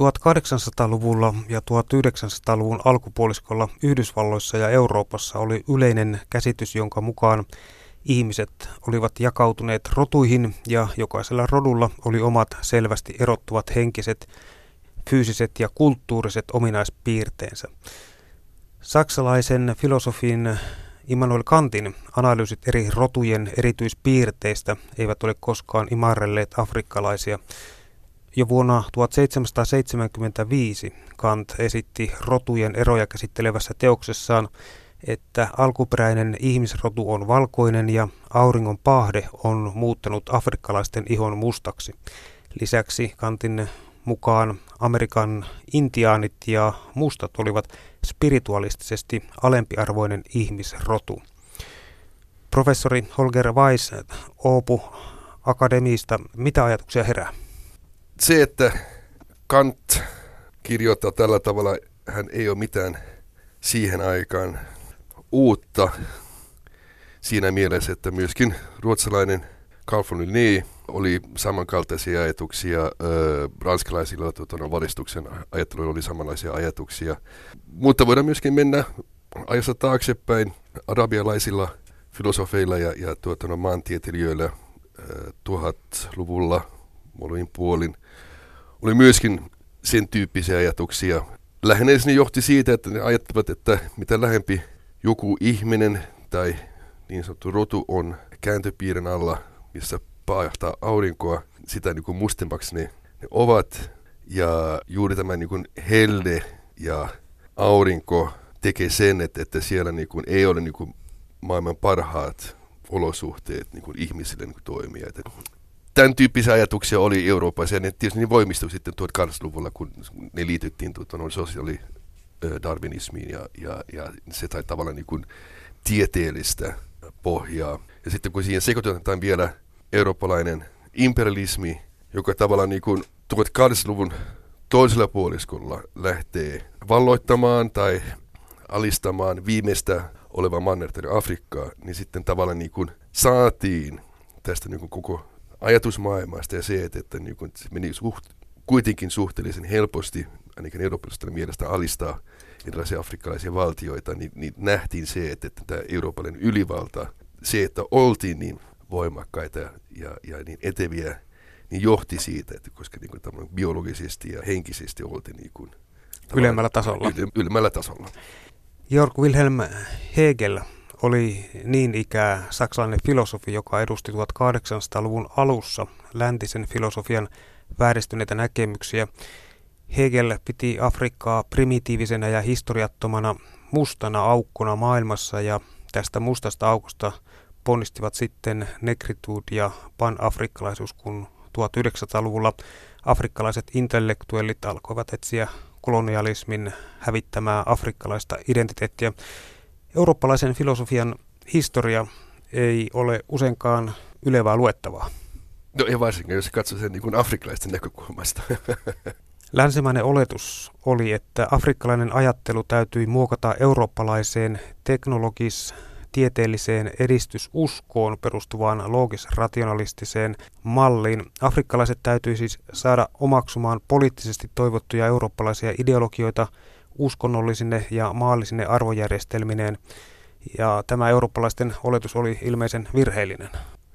1800-luvulla ja 1900-luvun alkupuoliskolla Yhdysvalloissa ja Euroopassa oli yleinen käsitys, jonka mukaan ihmiset olivat jakautuneet rotuihin ja jokaisella rodulla oli omat selvästi erottuvat henkiset, fyysiset ja kulttuuriset ominaispiirteensä. Saksalaisen filosofin Immanuel Kantin analyysit eri rotujen erityispiirteistä eivät ole koskaan imarrelleet afrikkalaisia. Jo vuonna 1775 Kant esitti rotujen eroja käsittelevässä teoksessaan, että alkuperäinen ihmisrotu on valkoinen ja auringon pahde on muuttanut afrikkalaisten ihon mustaksi. Lisäksi Kantin mukaan Amerikan intiaanit ja mustat olivat spiritualistisesti alempiarvoinen ihmisrotu. Professori Holger Weiss Oopu Akademiista, mitä ajatuksia herää? Se, että Kant kirjoittaa tällä tavalla, hän ei ole mitään siihen aikaan uutta siinä mielessä, että myöskin ruotsalainen Carl von Linné oli samankaltaisia ajatuksia, ranskalaisilla tuota, valistuksen ajattelu oli samanlaisia ajatuksia. Mutta voidaan myöskin mennä ajassa taaksepäin arabialaisilla filosofeilla ja, ja tuota, no, maantieteilijöillä äh, tuhatluvulla molemmin puolin oli myöskin sen tyyppisiä ajatuksia. Lähinnä ne johti siitä, että ne ajattelivat, että mitä lähempi joku ihminen tai niin sanottu rotu on kääntöpiirin alla, missä paahtaa aurinkoa, sitä niin kuin mustemmaksi ne, ne ovat. Ja juuri tämä niin kuin helde ja aurinko tekee sen, että, että siellä niin kuin ei ole niin kuin maailman parhaat olosuhteet niin kuin ihmisille niin kuin toimia. Että tämän tyyppisiä ajatuksia oli Euroopassa ja ne tietysti ne voimistui sitten 1800-luvulla, kun ne liityttiin no, sosiaali darwinismiin ja, ja, ja se sai tavallaan niin kuin tieteellistä pohjaa. Ja sitten kun siihen sekoitetaan vielä eurooppalainen imperialismi, joka tavallaan niin kuin 1800-luvun toisella puoliskolla lähtee valloittamaan tai alistamaan viimeistä oleva mannerta Afrikkaa, niin sitten tavallaan niin kuin saatiin tästä niin kuin koko ajatusmaailmasta ja se, että, että niin kuin se meni suht, kuitenkin suhteellisen helposti, ainakin eurooppalaisesta mielestä alistaa erilaisia afrikkalaisia valtioita, niin, niin nähtiin se, että, että tämä eurooppalainen ylivalta, se, että oltiin niin voimakkaita ja, ja niin eteviä, niin johti siitä, että koska niin kuin biologisesti ja henkisesti oltiin niin kuin, ylemmällä tasolla. Yl, ylemmällä tasolla. Georg Wilhelm Hegel oli niin ikää saksalainen filosofi, joka edusti 1800-luvun alussa läntisen filosofian vääristyneitä näkemyksiä. Hegel piti Afrikkaa primitiivisenä ja historiattomana mustana aukkona maailmassa ja tästä mustasta aukosta ponnistivat sitten negritude ja panafrikkalaisuus, kun 1900-luvulla afrikkalaiset intellektuellit alkoivat etsiä kolonialismin hävittämää afrikkalaista identiteettiä. Eurooppalaisen filosofian historia ei ole useinkaan ylevää luettavaa. No ei varsinkin, jos katsoo sen niin kuin afrikkalaisten näkökulmasta. Länsimainen oletus oli, että afrikkalainen ajattelu täytyi muokata eurooppalaiseen teknologis tieteelliseen edistysuskoon perustuvaan loogis-rationalistiseen malliin. Afrikkalaiset täytyy siis saada omaksumaan poliittisesti toivottuja eurooppalaisia ideologioita uskonnollisine ja maallisine arvojärjestelmineen, ja tämä eurooppalaisten oletus oli ilmeisen virheellinen.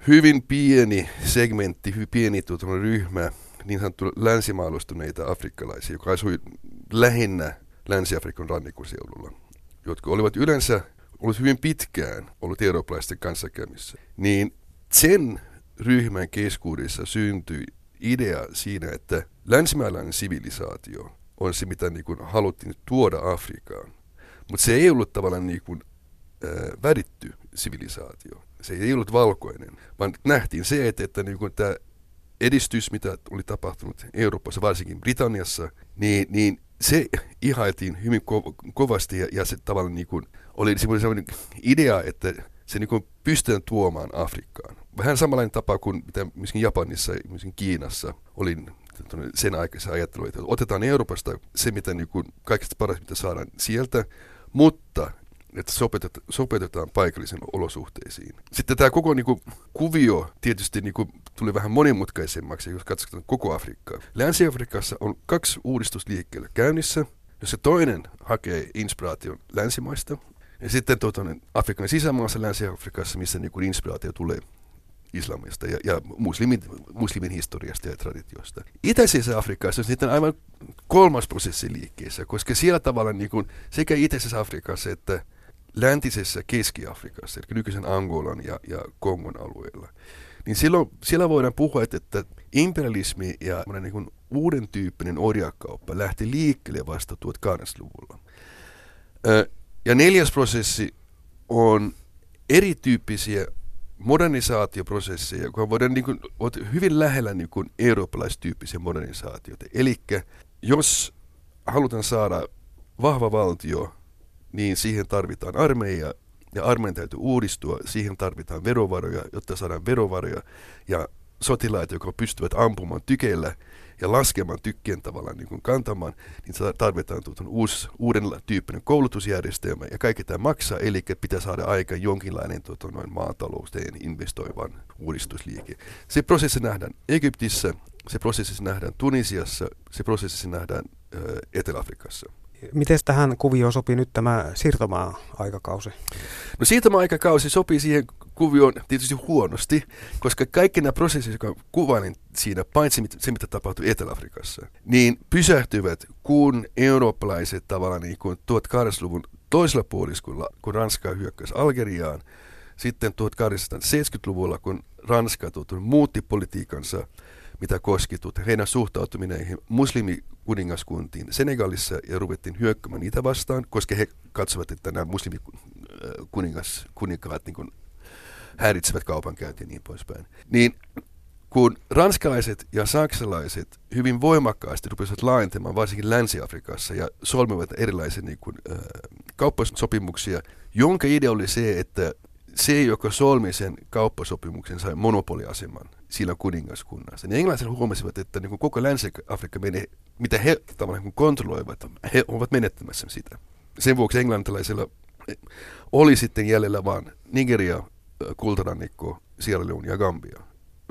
Hyvin pieni segmentti, hyvin pieni tuota, ryhmä niin sanottu länsimaalustuneita afrikkalaisia, joka asui lähinnä Länsi-Afrikan rannikoseudulla, jotka olivat yleensä ollut hyvin pitkään ollut eurooppalaisten kanssakäymissä, niin sen ryhmän keskuudessa syntyi idea siinä, että länsimäläinen sivilisaatio on se, mitä niin kuin haluttiin tuoda Afrikaan. Mutta se ei ollut tavallaan niin kuin, äh, väritty sivilisaatio. Se ei ollut valkoinen, vaan nähtiin se, että, että niin kuin tämä edistys, mitä oli tapahtunut Euroopassa, varsinkin Britanniassa, niin, niin se ihailtiin hyvin ko- kovasti ja, ja se tavallaan niin kuin oli semmoinen idea, että se niin pystytään tuomaan Afrikkaan. Vähän samanlainen tapa kuin mitä myöskin Japanissa ja myöskin Kiinassa oli sen aikaisen ajattelu, että otetaan Euroopasta se, mitä niin kaikista paras, mitä saadaan sieltä, mutta että sopeutetaan, sopeutetaan paikallisiin olosuhteisiin. Sitten tämä koko niin kuin, kuvio tietysti niin kuin, tuli vähän monimutkaisemmaksi, jos katsotaan koko Afrikkaa. Länsi-Afrikassa on kaksi uudistusliikkeellä käynnissä, jossa toinen hakee inspiraation länsimaista, ja sitten tuota, Afrikan sisämaassa Länsi-Afrikassa, missä niin kuin inspiraatio tulee islamista ja, ja muslimin, muslimin historiasta ja traditiosta. Itäisessä Afrikassa on sitten aivan kolmas prosessi liikkeessä, koska siellä tavalla niin kuin sekä Itäisessä Afrikassa että läntisessä Keski-Afrikassa, eli nykyisen Angolan ja, ja Kongon alueella, niin silloin, siellä voidaan puhua, että, että imperialismi ja niin kuin uuden tyyppinen orjakauppa lähti liikkeelle vasta 1800-luvulla. Ja neljäs prosessi on erityyppisiä modernisaatioprosesseja, joka voidaan niin kuin, hyvin lähellä niin kuin eurooppalaistyyppisiä modernisaatioita. Eli jos halutaan saada vahva valtio, niin siihen tarvitaan armeija, ja armeijan täytyy uudistua, siihen tarvitaan verovaroja, jotta saadaan verovaroja, ja sotilaita, jotka pystyvät ampumaan tykeillä ja laskemaan tykkien tavallaan niin kuin kantamaan, niin tarvitaan uusi, uuden tyyppinen koulutusjärjestelmä ja kaikki tämä maksaa, eli pitää saada aika jonkinlainen tuota, noin maatalouteen investoivan uudistusliike. Se prosessi nähdään Egyptissä, se prosessi nähdään Tunisiassa, se prosessi nähdään ö, Etelä-Afrikassa. Miten tähän kuvioon sopii nyt tämä siirtomaa-aikakausi? No siirtomaa-aikakausi sopii siihen kuvioon tietysti huonosti, koska kaikki nämä prosessit, jotka kuvailin siinä, paitsi se, mitä tapahtui Etelä-Afrikassa, niin pysähtyvät, kun eurooppalaiset tavallaan niin kuin 1800-luvun toisella puoliskolla, kun Ranska hyökkäsi Algeriaan, sitten 1870-luvulla, kun Ranska muutti politiikansa, mitä koski heidän suhtautuminen muslimikuningaskuntiin Senegalissa ja ruvettiin hyökkäämään niitä vastaan, koska he katsovat, että nämä muslimikuninkaat niin häiritsevät kaupankäyntiä ja niin poispäin. Niin kun ranskalaiset ja saksalaiset hyvin voimakkaasti rupesivat laajentamaan, varsinkin Länsi-Afrikassa, ja solmivat erilaisia niin kuin, äh, kauppasopimuksia, jonka idea oli se, että se, joka solmi sen kauppasopimuksen, sai monopoliaseman sillä kuningaskunnassa. Niin englantilaiset huomasivat, että niin kuin koko Länsi-Afrikka menee, mitä he tavallaan niin kontrolloivat, he ovat menettämässä sitä. Sen vuoksi englantilaisilla oli sitten jäljellä vain Nigeria, kultarannikko, Sierra Leone ja Gambia.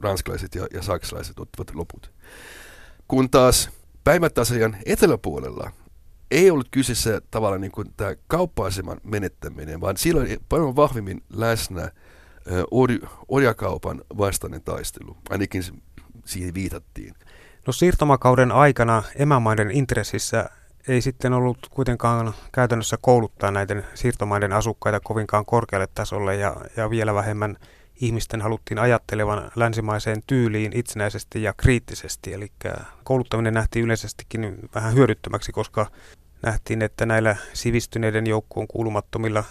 Ranskalaiset ja, ja saksalaiset ottivat loput. Kun taas päivätasajan eteläpuolella ei ollut kyseessä tavallaan niin kuin tämä kauppa-aseman menettäminen, vaan silloin paljon vahvemmin läsnä orjakaupan vastainen taistelu. Ainakin siihen viitattiin. No siirtomakauden aikana emämaiden intressissä ei sitten ollut kuitenkaan käytännössä kouluttaa näiden siirtomaiden asukkaita kovinkaan korkealle tasolle ja, ja vielä vähemmän ihmisten haluttiin ajattelevan länsimaiseen tyyliin itsenäisesti ja kriittisesti. Eli kouluttaminen nähtiin yleisestikin vähän hyödyttömäksi, koska nähtiin, että näillä sivistyneiden joukkoon kuulumattomilla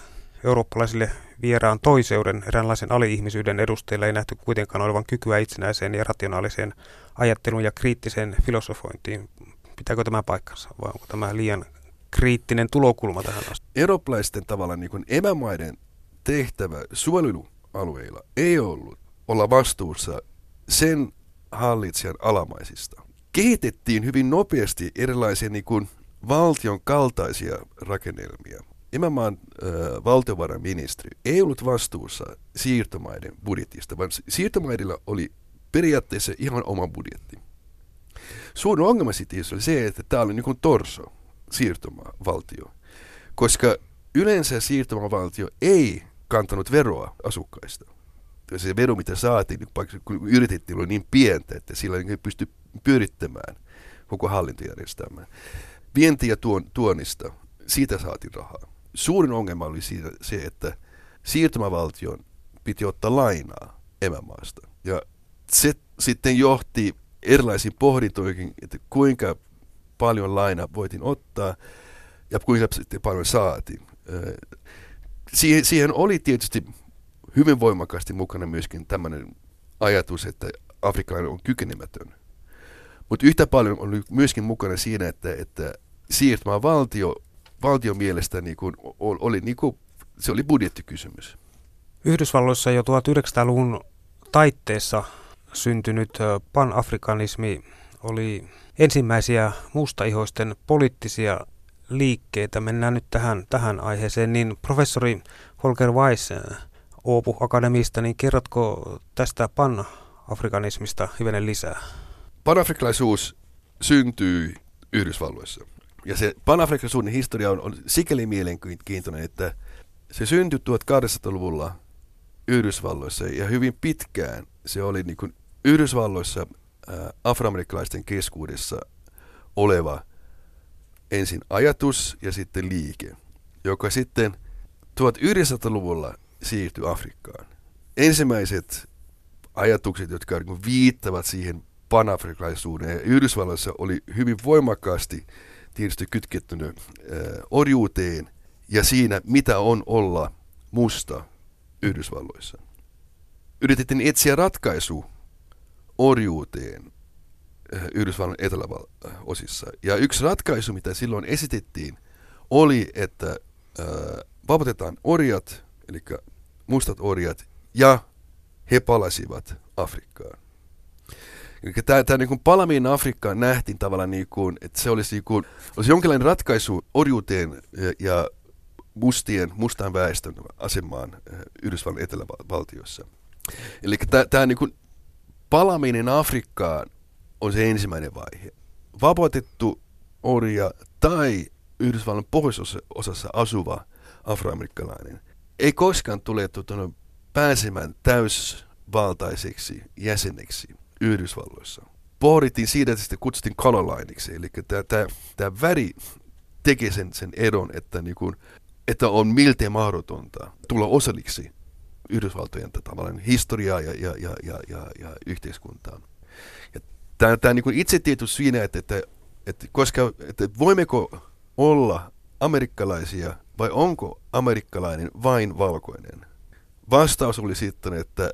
eurooppalaisille vieraan toiseuden, eräänlaisen ali-ihmisyyden edustajilla ei nähty kuitenkaan olevan kykyä itsenäiseen ja rationaaliseen ajatteluun ja kriittiseen filosofointiin. Pitääkö tämä paikkansa vai onko tämä liian kriittinen tulokulma tähän asti? Eurooppalaisten tavalla niin emämaiden tehtävä suojelualueilla ei ollut olla vastuussa sen hallitsijan alamaisista. Kehitettiin hyvin nopeasti erilaisia niin kuin valtion kaltaisia rakennelmia. Emämaan äh, valtiovarainministeri ei ollut vastuussa siirtomaiden budjetista, vaan siirtomaidilla oli periaatteessa ihan oma budjetti. Suurin ongelma sitten oli se, että tämä oli niin kuin torso, siirtomavaltio. Koska yleensä siirtomavaltio ei kantanut veroa asukkaista. Se vero, mitä saatiin, niin kun yritettiin, oli niin pientä, että sillä ei pysty pyörittämään koko hallintojärjestelmää. Vienti ja tuon, tuonnista, siitä saatiin rahaa. Suurin ongelma oli siitä, se, että siirtomavaltion piti ottaa lainaa emämaasta. Ja se sitten johti erilaisiin pohdintoihin, että kuinka paljon laina voitiin ottaa ja kuinka sitten paljon saatiin. Siihen, siihen oli tietysti hyvin voimakkaasti mukana myöskin tämmöinen ajatus, että afrikkalainen on kykenemätön. Mutta yhtä paljon oli myöskin mukana siinä, että, että siirtymään valtio, valtion mielestä niin kuin, oli, niin kuin, se oli budjettikysymys. Yhdysvalloissa jo 1900-luvun taitteessa syntynyt panafrikanismi oli ensimmäisiä mustaihoisten poliittisia liikkeitä. Mennään nyt tähän, tähän aiheeseen. Niin professori Holger Weiss Oopu Akademista, niin kerrotko tästä pan-afrikanismista hivenen lisää? Panafrikkalaisuus syntyy Yhdysvalloissa. Ja se panafrikkalaisuuden historia on, on sikäli mielenkiintoinen, että se syntyi 1800-luvulla Yhdysvalloissa ja hyvin pitkään se oli niin kuin Yhdysvalloissa afroamerikkalaisten keskuudessa oleva ensin ajatus ja sitten liike, joka sitten 1900-luvulla siirtyi Afrikkaan. Ensimmäiset ajatukset, jotka niin viittavat siihen panafrikkalaisuuden ja Yhdysvalloissa oli hyvin voimakkaasti tietysti kytkettynyt orjuuteen ja siinä, mitä on olla musta Yhdysvalloissa. Yritettiin etsiä ratkaisu orjuuteen Yhdysvallan eteläosissa. Ja yksi ratkaisu, mitä silloin esitettiin, oli, että äh, vapautetaan orjat, eli mustat orjat, ja he palasivat Afrikkaan. Eli tämä, tämä niin palaminen Afrikkaan nähtiin tavallaan niin kuin, että se olisi, niin kuin, olisi jonkinlainen ratkaisu orjuuteen ja, ja mustien, mustan väestön asemaan Yhdysvallan etelävaltiossa. Eli tämä, tämä niin kuin palaminen Afrikkaan on se ensimmäinen vaihe. Vapautettu orja tai Yhdysvallan pohjoisosassa asuva afroamerikkalainen ei koskaan tule tuota, pääsemään täysvaltaiseksi jäseneksi Yhdysvalloissa. Pohdittiin siitä, että sitä kutsuttiin colorlineiksi, eli tämä väri tekee sen, sen eron, että, niin kun, että on miltei mahdotonta tulla osalliksi Yhdysvaltojen tavallaan historiaa ja, ja, ja, ja, ja, ja yhteiskuntaa. Ja tämä, tämä niin itse tietysti siinä, että, että, että, koska, että voimmeko olla amerikkalaisia vai onko amerikkalainen vain valkoinen? Vastaus oli sitten, että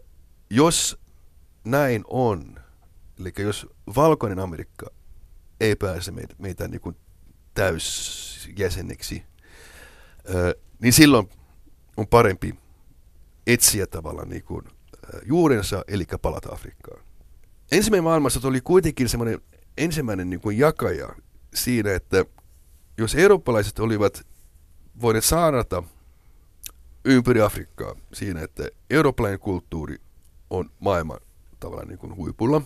jos näin on, eli jos valkoinen Amerikka ei pääse meitä, meitä niin kuin täysjäseneksi, niin silloin on parempi etsiä tavallaan niin kuin, juurensa, eli palata Afrikkaan. Ensimmäinen maailmassa oli kuitenkin semmoinen ensimmäinen niin kuin jakaja siinä, että jos eurooppalaiset olivat voineet saarnata ympäri Afrikkaa siinä, että eurooppalainen kulttuuri on maailman tavallaan niin kuin huipulla,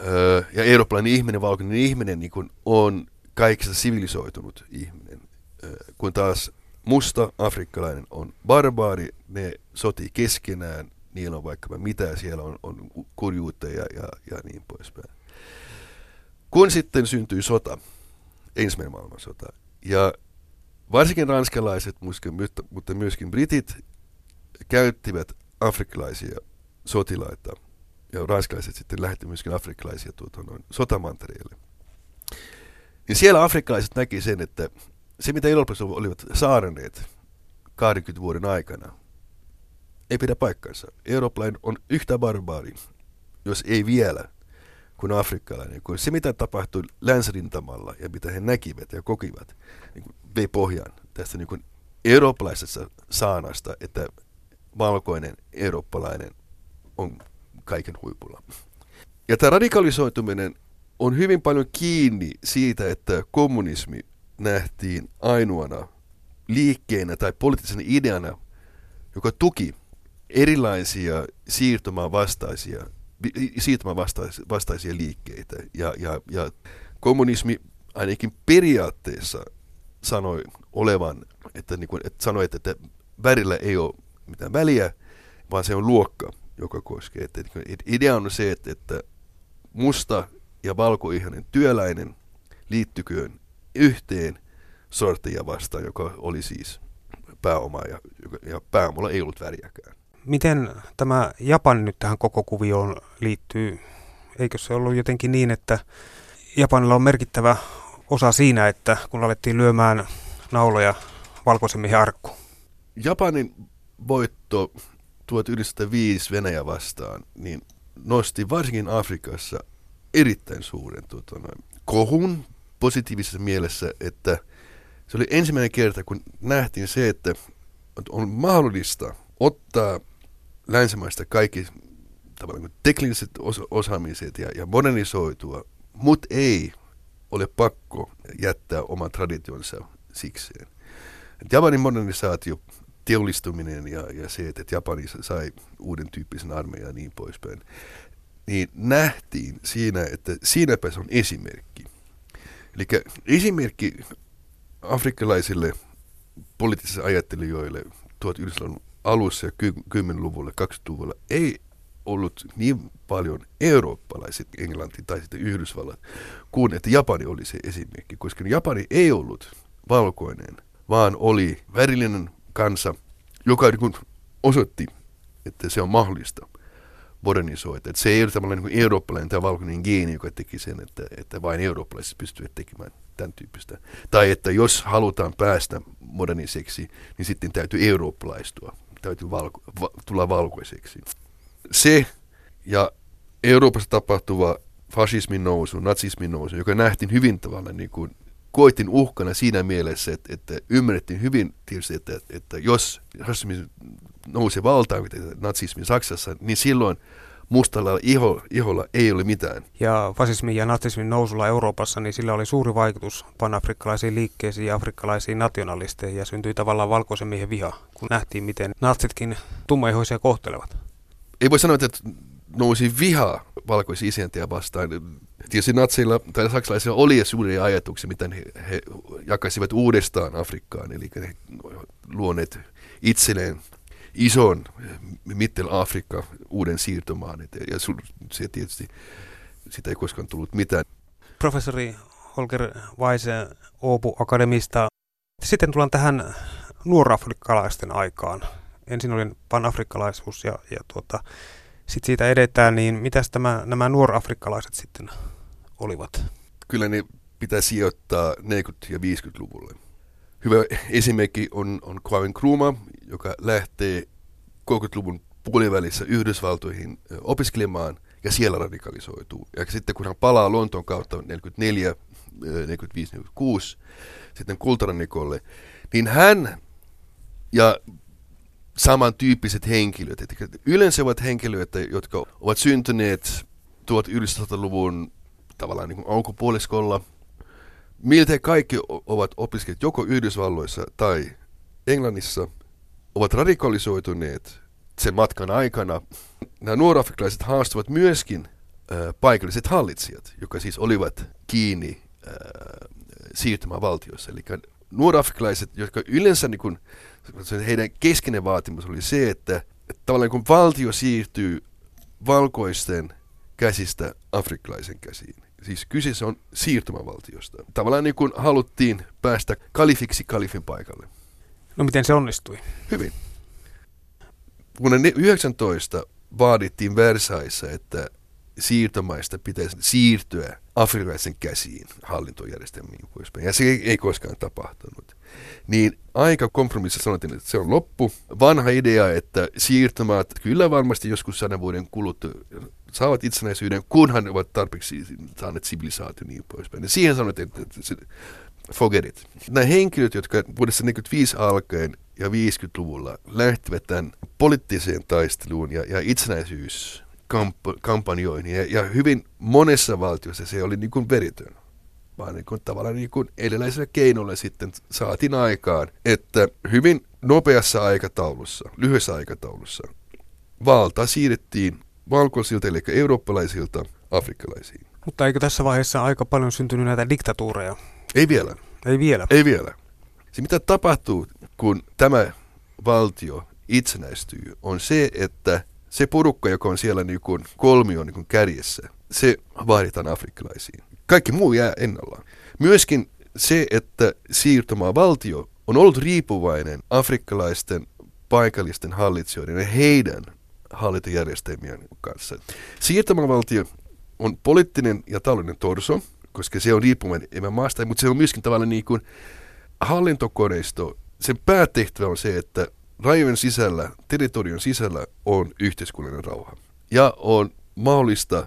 öö, ja eurooppalainen ihminen, valkoinen ihminen niin kuin on kaikista sivilisoitunut ihminen, öö, kun taas musta afrikkalainen on barbaari, ne sotii keskenään, niillä on vaikka mitä, siellä on, on kurjuutta ja, ja, ja niin poispäin. Kun sitten syntyi sota, ensimmäinen maailmansota, ja varsinkin ranskalaiset, mutta myöskin britit käyttivät afrikkalaisia sotilaita, ja ranskalaiset sitten lähetti myöskin afrikkalaisia tuota, noin, sotamantereille. Niin siellä afrikkalaiset näki sen, että se, mitä Euroopassa olivat saarneet 20 vuoden aikana, ei pidä paikkansa. Eurooppalainen on yhtä barbaari, jos ei vielä, kuin afrikkalainen. Kun se, mitä tapahtui länsirintamalla ja mitä he näkivät ja kokivat, niin vei pohjan tästä niin kuin eurooppalaisesta saanasta, että valkoinen eurooppalainen on kaiken huipulla. Ja tämä radikalisoituminen on hyvin paljon kiinni siitä, että kommunismi nähtiin ainoana liikkeenä tai poliittisena ideana, joka tuki erilaisia siirtymään vastaisia, siirtymään vastaisia, vastaisia liikkeitä. Ja, ja, ja kommunismi ainakin periaatteessa sanoi olevan, että, niin kuin, että sanoi, että, että värillä ei ole mitään väliä, vaan se on luokka, joka koskee. Että, että idea on se, että, että musta ja valkoihainen työläinen liittyköön yhteen sortia vastaan, joka oli siis pääoma ja, ja pääomalla ei ollut väriäkään. Miten tämä Japan nyt tähän koko kuvioon liittyy? Eikö se ollut jotenkin niin, että Japanilla on merkittävä osa siinä, että kun alettiin lyömään nauloja valkoisen miehen? Japanin voitto 1905 Venäjä vastaan, niin nosti varsinkin Afrikassa erittäin suuren tuota, kohun positiivisessa mielessä, että se oli ensimmäinen kerta, kun nähtiin se, että on mahdollista ottaa länsimaista kaikki tavallaan tekniset osa- osaamiset ja, ja modernisoitua, mutta ei ole pakko jättää oman traditionsa sikseen. Japanin modernisaatio, teollistuminen ja, ja se, että Japani sai uuden tyyppisen armeijan ja niin poispäin, niin nähtiin siinä, että siinäpä se on esimerkki. Eli esimerkki afrikkalaisille poliittisille ajattelijoille 1900-luvun alussa ja 10-luvulla, 20-luvulla ei ollut niin paljon eurooppalaiset Englanti tai sitten Yhdysvallat, kuin että Japani oli se esimerkki, koska Japani ei ollut valkoinen, vaan oli värillinen kansa, joka niin osoitti, että se on mahdollista modernisoida. Että se ei ole tämmöinen niin eurooppalainen tai valkoinen geeni, joka teki sen, että, että vain eurooppalaiset pystyvät tekemään tämän tyyppistä. Tai että jos halutaan päästä moderniseksi, niin sitten täytyy eurooppalaistua, täytyy valko, va, tulla valkoiseksi. Se ja Euroopassa tapahtuva fasismin nousu, natsismin nousu, joka nähtiin hyvin tavalla niin kuin koettiin uhkana siinä mielessä, että, että ymmärrettiin hyvin tietysti, että, että jos fasismi nousi valtaan, natsismi Saksassa, niin silloin mustalla iho, iholla ei ole mitään. Ja fasismin ja natsismin nousulla Euroopassa, niin sillä oli suuri vaikutus panafrikkalaisiin liikkeisiin ja afrikkalaisiin nationalisteihin ja syntyi tavallaan valkoisen miehen viha, kun nähtiin, miten natsitkin tummaihoisia kohtelevat. Ei voi sanoa, että nousi viha valkoisia isäntiä vastaan. Tietysti natseilla tai saksalaisilla oli suuria ajatuksia, miten he, he jakaisivat uudestaan Afrikkaan, eli he luoneet itselleen ison Mittel-Afrikka uuden siirtomaan. Et, ja se tietysti sitä ei koskaan tullut mitään. Professori Holger Weise Oopu Akademista. Sitten tullaan tähän nuorafrikkalaisten aikaan. Ensin oli panafrikkalaisuus ja, ja tuota, sitten siitä edetään, niin mitäs tämä, nämä nuorafrikkalaiset sitten olivat? Kyllä ne pitää sijoittaa 40- ja 50-luvulle. Hyvä esimerkki on, on Kwame Nkrumah, joka lähtee 30-luvun puolivälissä Yhdysvaltoihin opiskelemaan ja siellä radikalisoituu. Ja sitten kun hän palaa Lontoon kautta 44, 45, 46, sitten kultarannikolle, niin hän ja samantyyppiset henkilöt, yleensä ovat henkilöitä, jotka ovat syntyneet 1900-luvun tavallaan niin alkupuoliskolla. Miltei kaikki ovat opiskelijat joko Yhdysvalloissa tai Englannissa, ovat radikalisoituneet sen matkan aikana. Nämä nuorafrikalaiset haastavat myöskin äh, paikalliset hallitsijat, jotka siis olivat kiinni äh, siirtymävaltiossa. Eli nuorafrikalaiset, jotka yleensä niin kuin, heidän keskeinen vaatimus oli se, että, että tavallaan kun valtio siirtyy valkoisten käsistä afrikkalaisen käsiin, siis kyseessä on siirtymävaltiosta. Tavallaan niin kuin haluttiin päästä kalifiksi kalifin paikalle. No miten se onnistui? Hyvin. Vuonna 19 vaadittiin Versaissa, että siirtomaista pitäisi siirtyä afrikkalaisen käsiin hallintojärjestelmiin poispäin. Ja se ei, koskaan tapahtunut. Niin aika kompromissa sanottiin, että se on loppu. Vanha idea, että siirtomaat kyllä varmasti joskus sadan vuoden kuluttua saavat itsenäisyyden, kunhan ovat tarpeeksi saaneet sivilisaatio niin poispäin. Ja siihen sanottiin, että se, forget it. Nämä henkilöt, jotka vuodessa 1945 alkaen ja 50-luvulla lähtivät tämän poliittiseen taisteluun ja, ja itsenäisyys kampanjoihin. Ja, ja hyvin monessa valtiossa se oli niin kuin veritön. Vaan niin kuin, tavallaan niin kuin erilaisilla keinoilla sitten saatiin aikaan, että hyvin nopeassa aikataulussa, lyhyessä aikataulussa, valta siirrettiin valkoisilta, eli eurooppalaisilta, afrikkalaisiin. Mutta eikö tässä vaiheessa aika paljon syntynyt näitä diktatuureja? Ei vielä. Ei vielä? Ei vielä. Se mitä tapahtuu, kun tämä valtio itsenäistyy, on se, että se porukka, joka on siellä niin kuin kolmion niin kuin kärjessä, se vaaditaan afrikkalaisiin. Kaikki muu jää ennallaan. Myöskin se, että siirtomaa-valtio on ollut riippuvainen afrikkalaisten paikallisten hallitsijoiden ja heidän hallintojärjestelmien kanssa. Siirtomaavaltio on poliittinen ja taloudellinen torso, koska se on riippuvainen enemmän maasta, mutta se on myöskin tavallaan niin kuin hallintokoneisto. Sen päätehtävä on se, että rajojen sisällä, territorion sisällä on yhteiskunnallinen rauha. Ja on mahdollista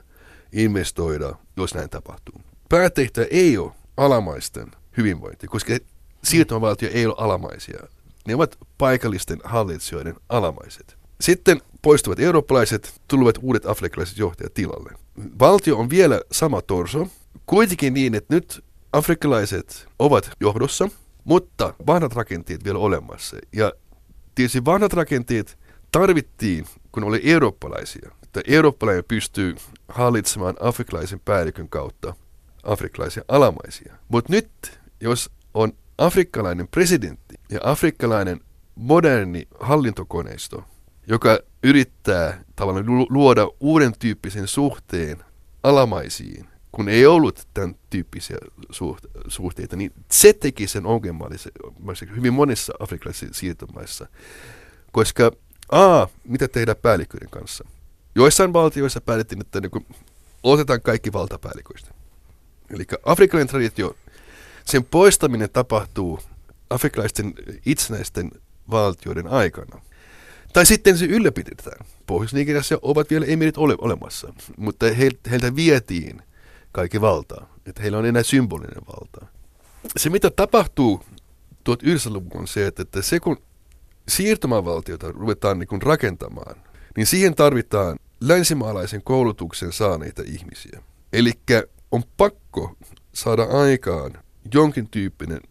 investoida, jos näin tapahtuu. Päätehtävä ei ole alamaisten hyvinvointi, koska siirtymävaltio ei ole alamaisia. Ne ovat paikallisten hallitsijoiden alamaiset. Sitten poistuvat eurooppalaiset, tulevat uudet afrikkalaiset johtajat tilalle. Valtio on vielä sama torso, kuitenkin niin, että nyt afrikkalaiset ovat johdossa, mutta vanhat rakenteet vielä olemassa. Ja tietysti vanhat rakenteet tarvittiin, kun oli eurooppalaisia. Että eurooppalainen pystyy hallitsemaan afrikkalaisen päällikön kautta afrikkalaisia alamaisia. Mutta nyt, jos on afrikkalainen presidentti ja afrikkalainen moderni hallintokoneisto, joka yrittää tavallaan luoda uuden tyyppisen suhteen alamaisiin, kun ei ollut tämän tyyppisiä suhteita, niin se teki sen ongelmallisen hyvin monissa afrikkalaisissa siirtomaissa. Koska A, mitä tehdään päälliköiden kanssa? Joissain valtioissa päätettiin, että niin kuin, otetaan kaikki valtapäälliköistä. Eli afrikkalainen traditio, sen poistaminen tapahtuu afrikkalaisten itsenäisten valtioiden aikana. Tai sitten se ylläpidetään. Pohjois-Nigeriassa ovat vielä emirit ole olemassa, mutta heiltä vietiin kaikki valtaa. Että heillä on enää symbolinen valta. Se, mitä tapahtuu 1900-luvun on se, että se kun siirtomavaltiota ruvetaan niin kuin rakentamaan, niin siihen tarvitaan länsimaalaisen koulutuksen saaneita ihmisiä. Eli on pakko saada aikaan jonkin, tyyppinen,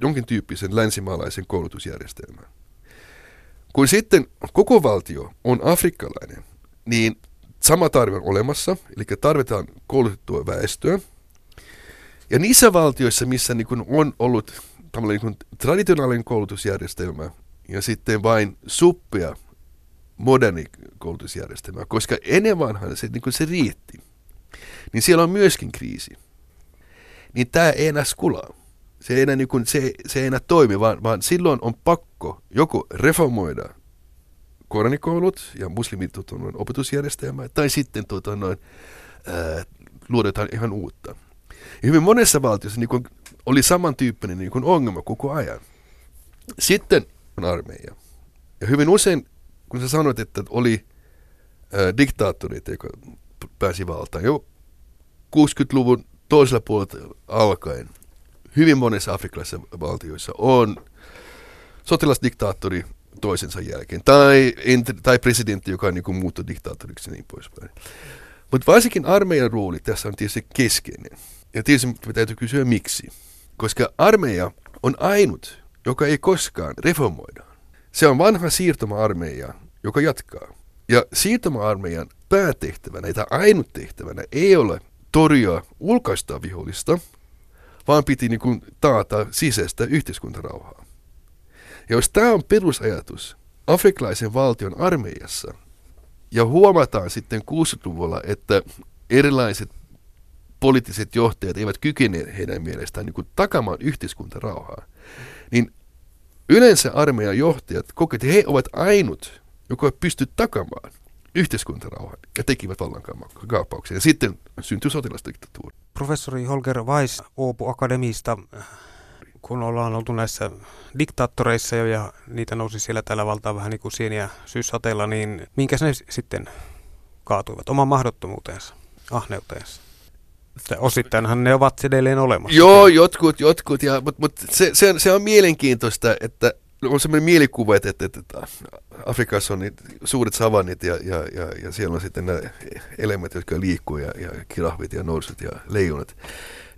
jonkin tyyppisen länsimaalaisen koulutusjärjestelmän. Kun sitten koko valtio on afrikkalainen, niin sama tarve on olemassa, eli tarvitaan koulutettua väestöä. Ja niissä valtioissa, missä niin kuin on ollut niin kuin traditionaalinen koulutusjärjestelmä ja sitten vain suppea moderni koulutusjärjestelmä, koska ennen vanhaan se, niin kuin se riitti, niin siellä on myöskin kriisi. Niin tämä ei enää skulaa. Se ei enää, niin kuin, se, se ei enää toimi, vaan, vaan silloin on pakko joko reformoida koranikoulut ja muslimit tuota, noin, opetusjärjestelmää, tai sitten tuota, noin, ää, luodetaan ihan uutta. Ja hyvin monessa valtiossa niin kuin, oli samantyyppinen niin kuin ongelma koko ajan. Sitten on armeija. Ja hyvin usein, kun sä sanoit, että oli ää, diktaattorit, jotka pääsi valtaan, jo 60-luvun toisella puolella alkaen, hyvin monissa afrikkalaisissa valtioissa on sotilasdiktaattori toisensa jälkeen. Tai, tai presidentti, joka on niin muuttui diktaattoriksi ja niin poispäin. Mutta varsinkin armeijan rooli tässä on tietysti keskeinen. Ja tietysti täytyy kysyä miksi. Koska armeija on ainut, joka ei koskaan reformoida. Se on vanha siirtoma-armeija, joka jatkaa. Ja siirtoma-armeijan päätehtävänä, tai ainut tehtävänä, ei ole torjua ulkoista vihollista, vaan piti niin kuin taata sisäistä yhteiskuntarauhaa. Ja jos tämä on perusajatus afrikkalaisen valtion armeijassa, ja huomataan sitten 60-luvulla, että erilaiset poliittiset johtajat eivät kykene heidän mielestään niin takamaan yhteiskuntarauhaa, niin yleensä armeijan johtajat kokevat, että he ovat ainut, joka pystyy takamaan yhteiskuntarauhan ja tekivät vallankaappauksia. Ja sitten syntyi sotilasdiktatuuri. Professori Holger Weiss Oopu Akademista kun ollaan oltu näissä diktaattoreissa jo ja niitä nousi siellä tällä valtaa vähän niin kuin sieniä syyssateella, niin minkä ne sitten kaatuivat? Oman mahdottomuuteensa, ahneuteensa? Osittainhan ne ovat edelleen olemassa. Joo, jotkut, jotkut, mutta mut se, se, on, se on mielenkiintoista, että on sellainen mielikuva, että, että, että Afrikassa on niitä suuret savannit ja, ja, ja, ja siellä on sitten nämä eläimet, jotka liikkuu ja, ja kirahvit ja nousut ja leijonat.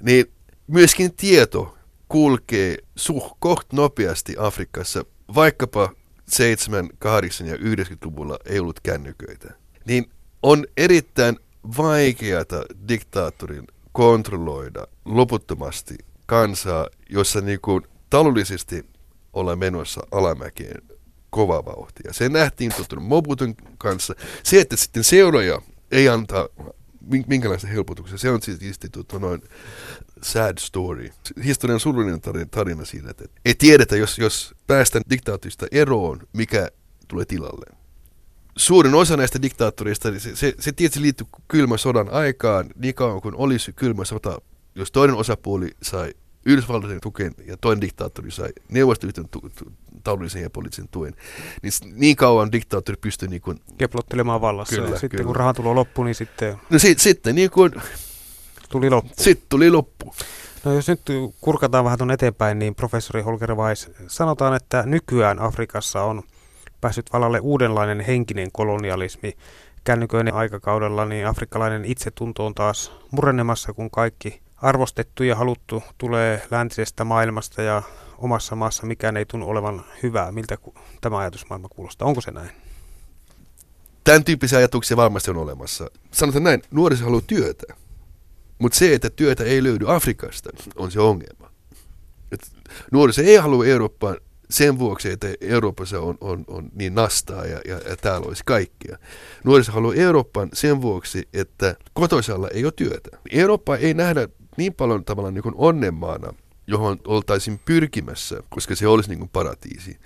Niin myöskin tieto kulkee suh koht nopeasti Afrikassa, vaikkapa 7, 8 ja 90-luvulla ei ollut kännyköitä, niin on erittäin vaikeata diktaattorin kontrolloida loputtomasti kansaa, jossa niin kuin taloudellisesti ollaan menossa alamäkeen kova vauhtia. Se nähtiin tuttunut Mobutun kanssa. Se, että sitten seuraaja ei antaa minkälaista helpotuksia, se on siis noin sad story. Historian surullinen tarina, siinä, että ei tiedetä, jos, jos päästään diktaatista eroon, mikä tulee tilalle. Suurin osa näistä diktaattoreista, niin se, se, se tietysti liittyy kylmän sodan aikaan, niin kauan kuin olisi kylmä sota, jos toinen osapuoli sai Yhdysvaltojen tukeen ja toinen diktaattori sai neuvostoliiton tu- tu- taloudellisen ja poliittisen tuen, niin niin kauan diktaattori pystyi niin kuin... Keplottelemaan vallassa. Kyllä, ja sitten kyllä. kun rahatulo loppui, niin sitten... No sit, sitten niin kuin Tuli loppu. Sitten tuli loppu. No jos nyt kurkataan vähän tuon eteenpäin, niin professori Holger Weiss, sanotaan, että nykyään Afrikassa on päässyt valalle uudenlainen henkinen kolonialismi. Kännyköinen aikakaudella niin afrikkalainen itsetunto on taas murenemassa, kun kaikki arvostettu ja haluttu tulee läntisestä maailmasta ja omassa maassa mikään ei tunnu olevan hyvää. Miltä tämä ajatusmaailma kuulostaa? Onko se näin? Tämän tyyppisiä ajatuksia varmasti on olemassa. Sanotaan näin, nuoriso haluaa työtä. Mutta se, että työtä ei löydy Afrikasta, on se ongelma. Et nuoriso ei halua Eurooppaan sen vuoksi, että Euroopassa on, on, on niin nastaa ja, ja, ja täällä olisi kaikkia. Nuoriso haluaa Eurooppaan sen vuoksi, että kotoisalla ei ole työtä. Eurooppa ei nähdä niin paljon tavallaan niin onnenmaana, johon oltaisiin pyrkimässä, koska se olisi niin kuin paratiisi.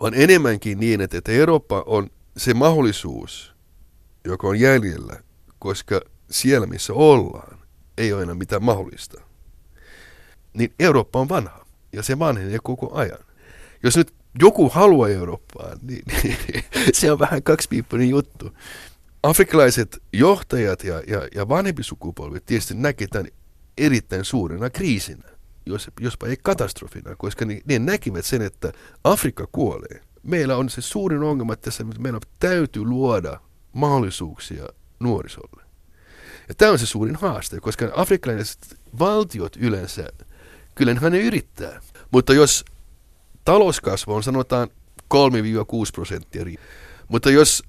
On enemmänkin niin, että, että Eurooppa on se mahdollisuus, joka on jäljellä, koska siellä missä ollaan, ei ole enää mitään mahdollista. Niin Eurooppa on vanha ja se vanhenee koko ajan. Jos nyt joku haluaa Eurooppaan, niin, niin se on vähän kaksipiippunen juttu. Afrikkalaiset johtajat ja, ja, ja vanhempi sukupolvi tietysti näkevät tämän erittäin suurena kriisinä, jos, jospa ei katastrofina, koska ne, ne näkivät sen, että Afrikka kuolee. Meillä on se suurin ongelma tässä, että meidän täytyy luoda mahdollisuuksia nuorisolle. Tämä on se suurin haaste, koska afrikkalaiset valtiot yleensä, kyllä ne yrittää. Mutta jos talouskasvu on sanotaan 3-6 prosenttia, mutta jos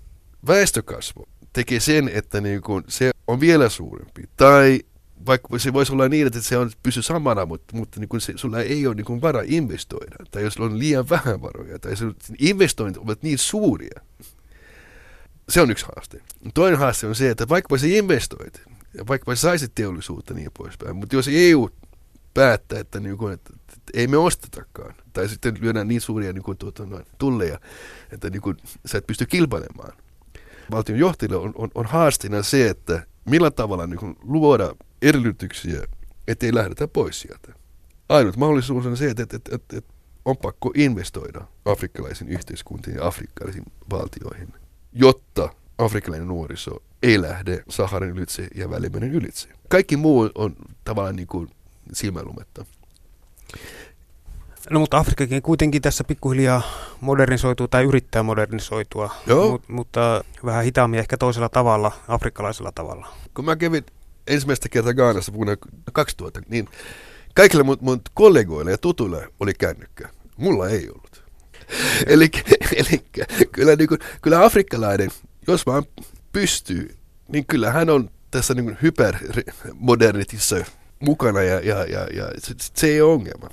väestökasvu tekee sen, että niin kuin se on vielä suurempi, tai vaikka se voisi olla niin, että se on pysy samana, mutta, mutta niin kuin se, sulla ei ole niin kuin vara investoida, tai jos on liian vähän varoja, tai se, investoinnit ovat niin suuria. Se on yksi haaste. Toinen haaste on se, että vaikka se investoit, ja vaikka saisit teollisuutta niin poispäin, mutta jos EU päättää, että, niin kuin, että, että ei me ostetakaan, tai sitten lyödään niin suuria niin kuin, tuota, noin, tulleja, että niin kuin, sä et pysty kilpailemaan. Valtion johtajille on, on, on haasteena se, että millä tavalla niin kuin, luoda edellytyksiä, ettei lähdetä pois sieltä. Ainut mahdollisuus on se, että, että, että, että on pakko investoida afrikkalaisiin yhteiskuntiin ja afrikkalaisiin valtioihin, jotta afrikkalainen nuoriso ei lähde Saharan ylitse ja Välimeren ylitse. Kaikki muu on tavallaan niin kuin silmälumetta. No mutta Afrikakin kuitenkin tässä pikkuhiljaa modernisoituu tai yrittää modernisoitua, Mut, mutta vähän hitaammin ehkä toisella tavalla, afrikkalaisella tavalla. Kun mä kävin ensimmäistä kertaa Gaanassa vuonna 2000, niin kaikille mun, mun kollegoille ja tutuille oli kännykkä. Mulla ei ollut. eli, eli kyllä, niin kuin, kyllä afrikkalainen, jos vaan pystyy, niin kyllä hän on tässä niin hypermodernitissa mukana ja, ja, ja, ja se, se ei ole ongelma.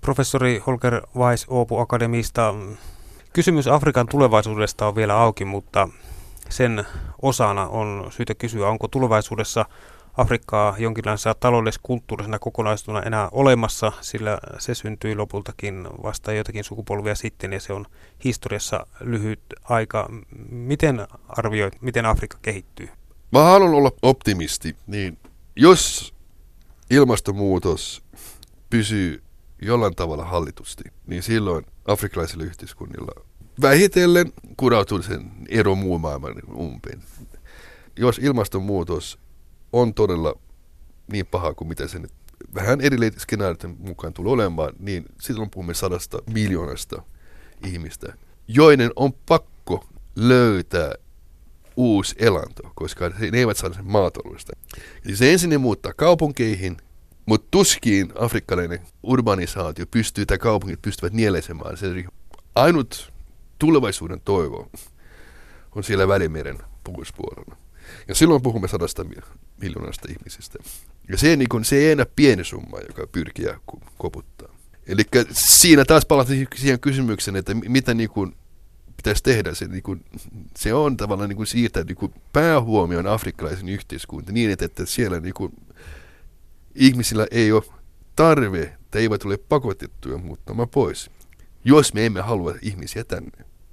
Professori Holger Weiss Oopu Akademista. Kysymys Afrikan tulevaisuudesta on vielä auki, mutta sen osana on syytä kysyä, onko tulevaisuudessa Afrikkaa jonkinlaisena taloudellis-kulttuurisena kokonaisuutena enää olemassa, sillä se syntyi lopultakin vasta jotakin sukupolvia sitten ja se on historiassa lyhyt aika. Miten arvioit, miten Afrikka kehittyy? Mä haluan olla optimisti, niin jos ilmastonmuutos pysyy jollain tavalla hallitusti, niin silloin afrikkalaisilla yhteiskunnilla vähitellen kurautuu sen ero muun maailman umpeen. Jos ilmastonmuutos on todella niin paha kuin mitä se nyt vähän eri skenaarioiden mukaan tulee olemaan, niin silloin puhumme sadasta miljoonasta ihmistä, joiden on pakko löytää uusi elanto, koska ne eivät saa sen maataloudesta. Eli se ensin ne muuttaa kaupunkeihin, mutta tuskin afrikkalainen urbanisaatio pystyy, tai kaupungit pystyvät nielesemään. Se ainut tulevaisuuden toivo on siellä Välimeren puhuspuolella. Ja silloin puhumme sadasta miljoonasta ihmisistä. Ja se, niin kun, se ei enää pieni summa, joka pyrkii koputtaa. Eli siinä taas palataan siihen kysymykseen, että mitä niin kun, pitäisi tehdä. Se, niin kun, se on tavallaan niin kun, siirtää niin kun, päähuomioon afrikkalaisen yhteiskunta niin, että, että siellä niin kun, ihmisillä ei ole tarve, tai eivät ole pakotettuja muuttamaan pois, jos me emme halua ihmisiä tänne.